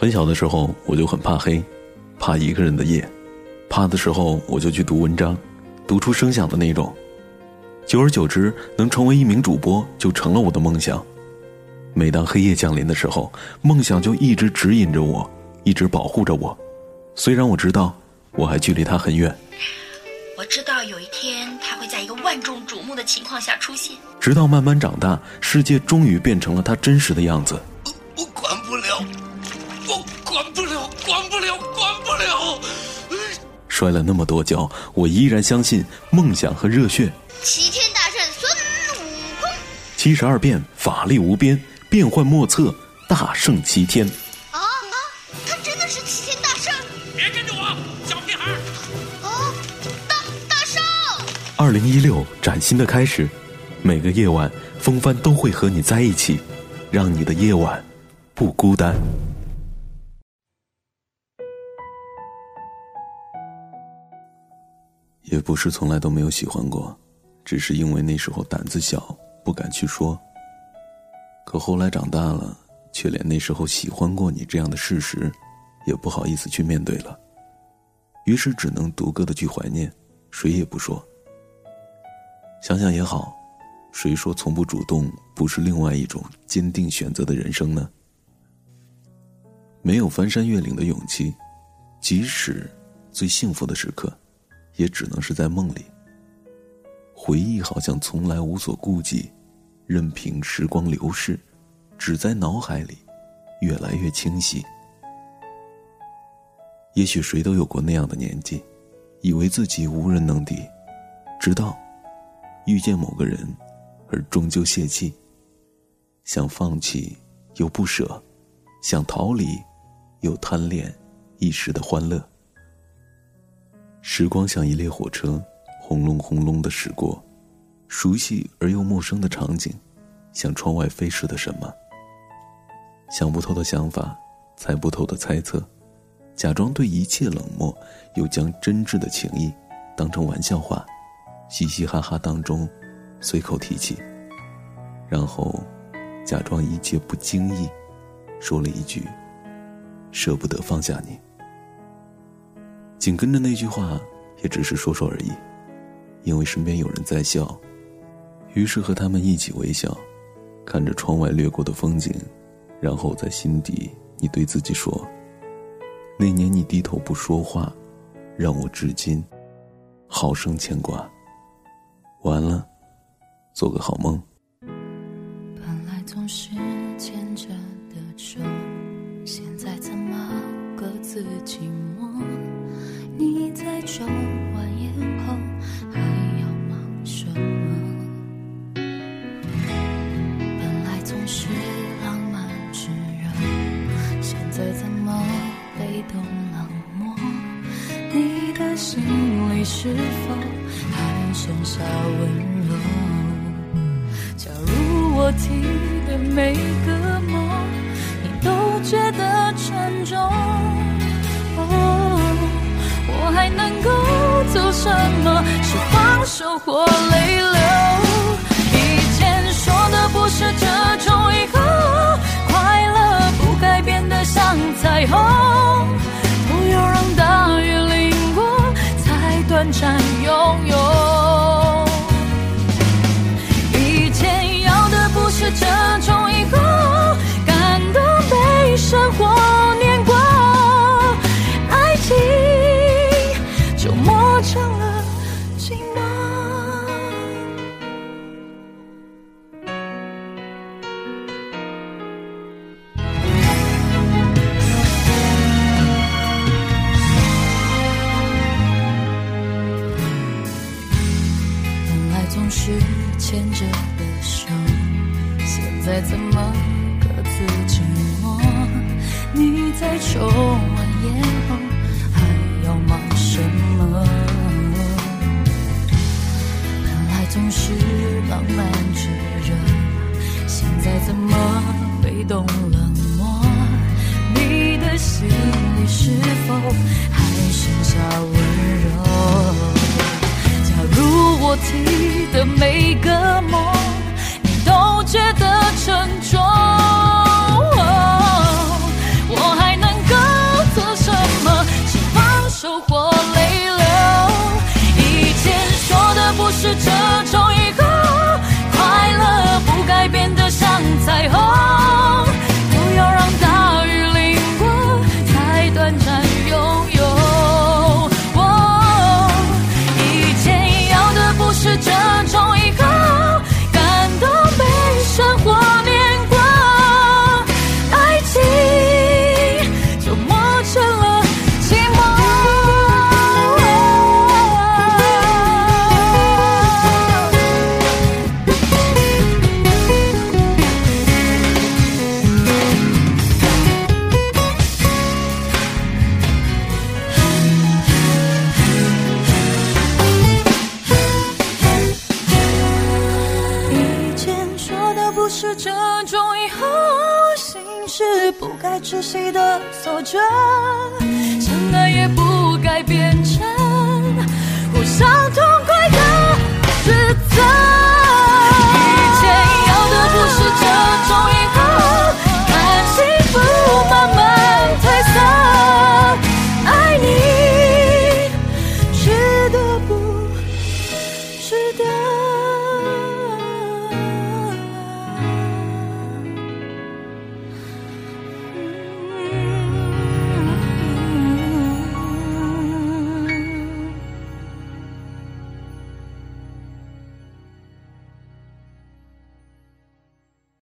很小的时候我就很怕黑，怕一个人的夜，怕的时候我就去读文章，读出声响的那种。久而久之，能成为一名主播就成了我的梦想。每当黑夜降临的时候，梦想就一直指引着我，一直保护着我。虽然我知道我还距离他很远。我知道有一天他会在一个万众瞩目的情况下出现。直到慢慢长大，世界终于变成了他真实的样子。管不了。摔了那么多跤，我依然相信梦想和热血。齐天大圣孙悟空，七十二变法力无边，变幻莫测，大圣齐天。啊啊！他真的是齐天大圣！别跟着我，小屁孩！啊，大大圣！二零一六崭新的开始，每个夜晚，风帆都会和你在一起，让你的夜晚不孤单。也不是从来都没有喜欢过。只是因为那时候胆子小，不敢去说。可后来长大了，却连那时候喜欢过你这样的事实，也不好意思去面对了。于是只能独个的去怀念，谁也不说。想想也好，谁说从不主动不是另外一种坚定选择的人生呢？没有翻山越岭的勇气，即使最幸福的时刻，也只能是在梦里。回忆好像从来无所顾忌，任凭时光流逝，只在脑海里越来越清晰。也许谁都有过那样的年纪，以为自己无人能敌，直到遇见某个人，而终究泄气。想放弃又不舍，想逃离又贪恋一时的欢乐。时光像一列火车。轰隆轰隆的驶过，熟悉而又陌生的场景，像窗外飞逝的什么。想不透的想法，猜不透的猜测，假装对一切冷漠，又将真挚的情谊当成玩笑话，嘻嘻哈哈当中随口提起，然后假装一切不经意，说了一句：“舍不得放下你。”紧跟着那句话，也只是说说而已。因为身边有人在笑，于是和他们一起微笑，看着窗外掠过的风景，然后在心底，你对自己说：“那年你低头不说话，让我至今好生牵挂。”完了，做个好梦。总是牵着的手，现在怎么各自寂寞？你在走完以后。还要忙什么？本来总是浪漫炙热，现在怎么被动冷漠？你的心里是否还剩下温柔？假如我提的每个梦，你都觉得沉是放手或泪流？以前说的不是这种以后，快乐不该变得像彩虹。不要让大雨淋过，才短暂总是牵着的手，现在怎么各自寂寞？你在抽完烟后还要忙什么？这种以后心事不该窒息的锁着，相爱也不该变。